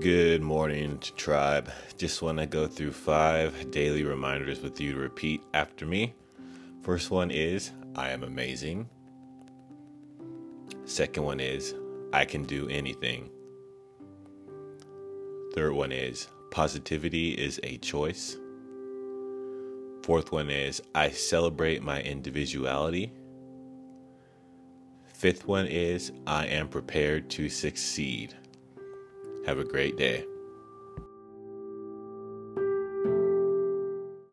Good morning, tribe. Just want to go through five daily reminders with you to repeat after me. First one is I am amazing. Second one is I can do anything. Third one is positivity is a choice. Fourth one is I celebrate my individuality. Fifth one is I am prepared to succeed. Have a great day.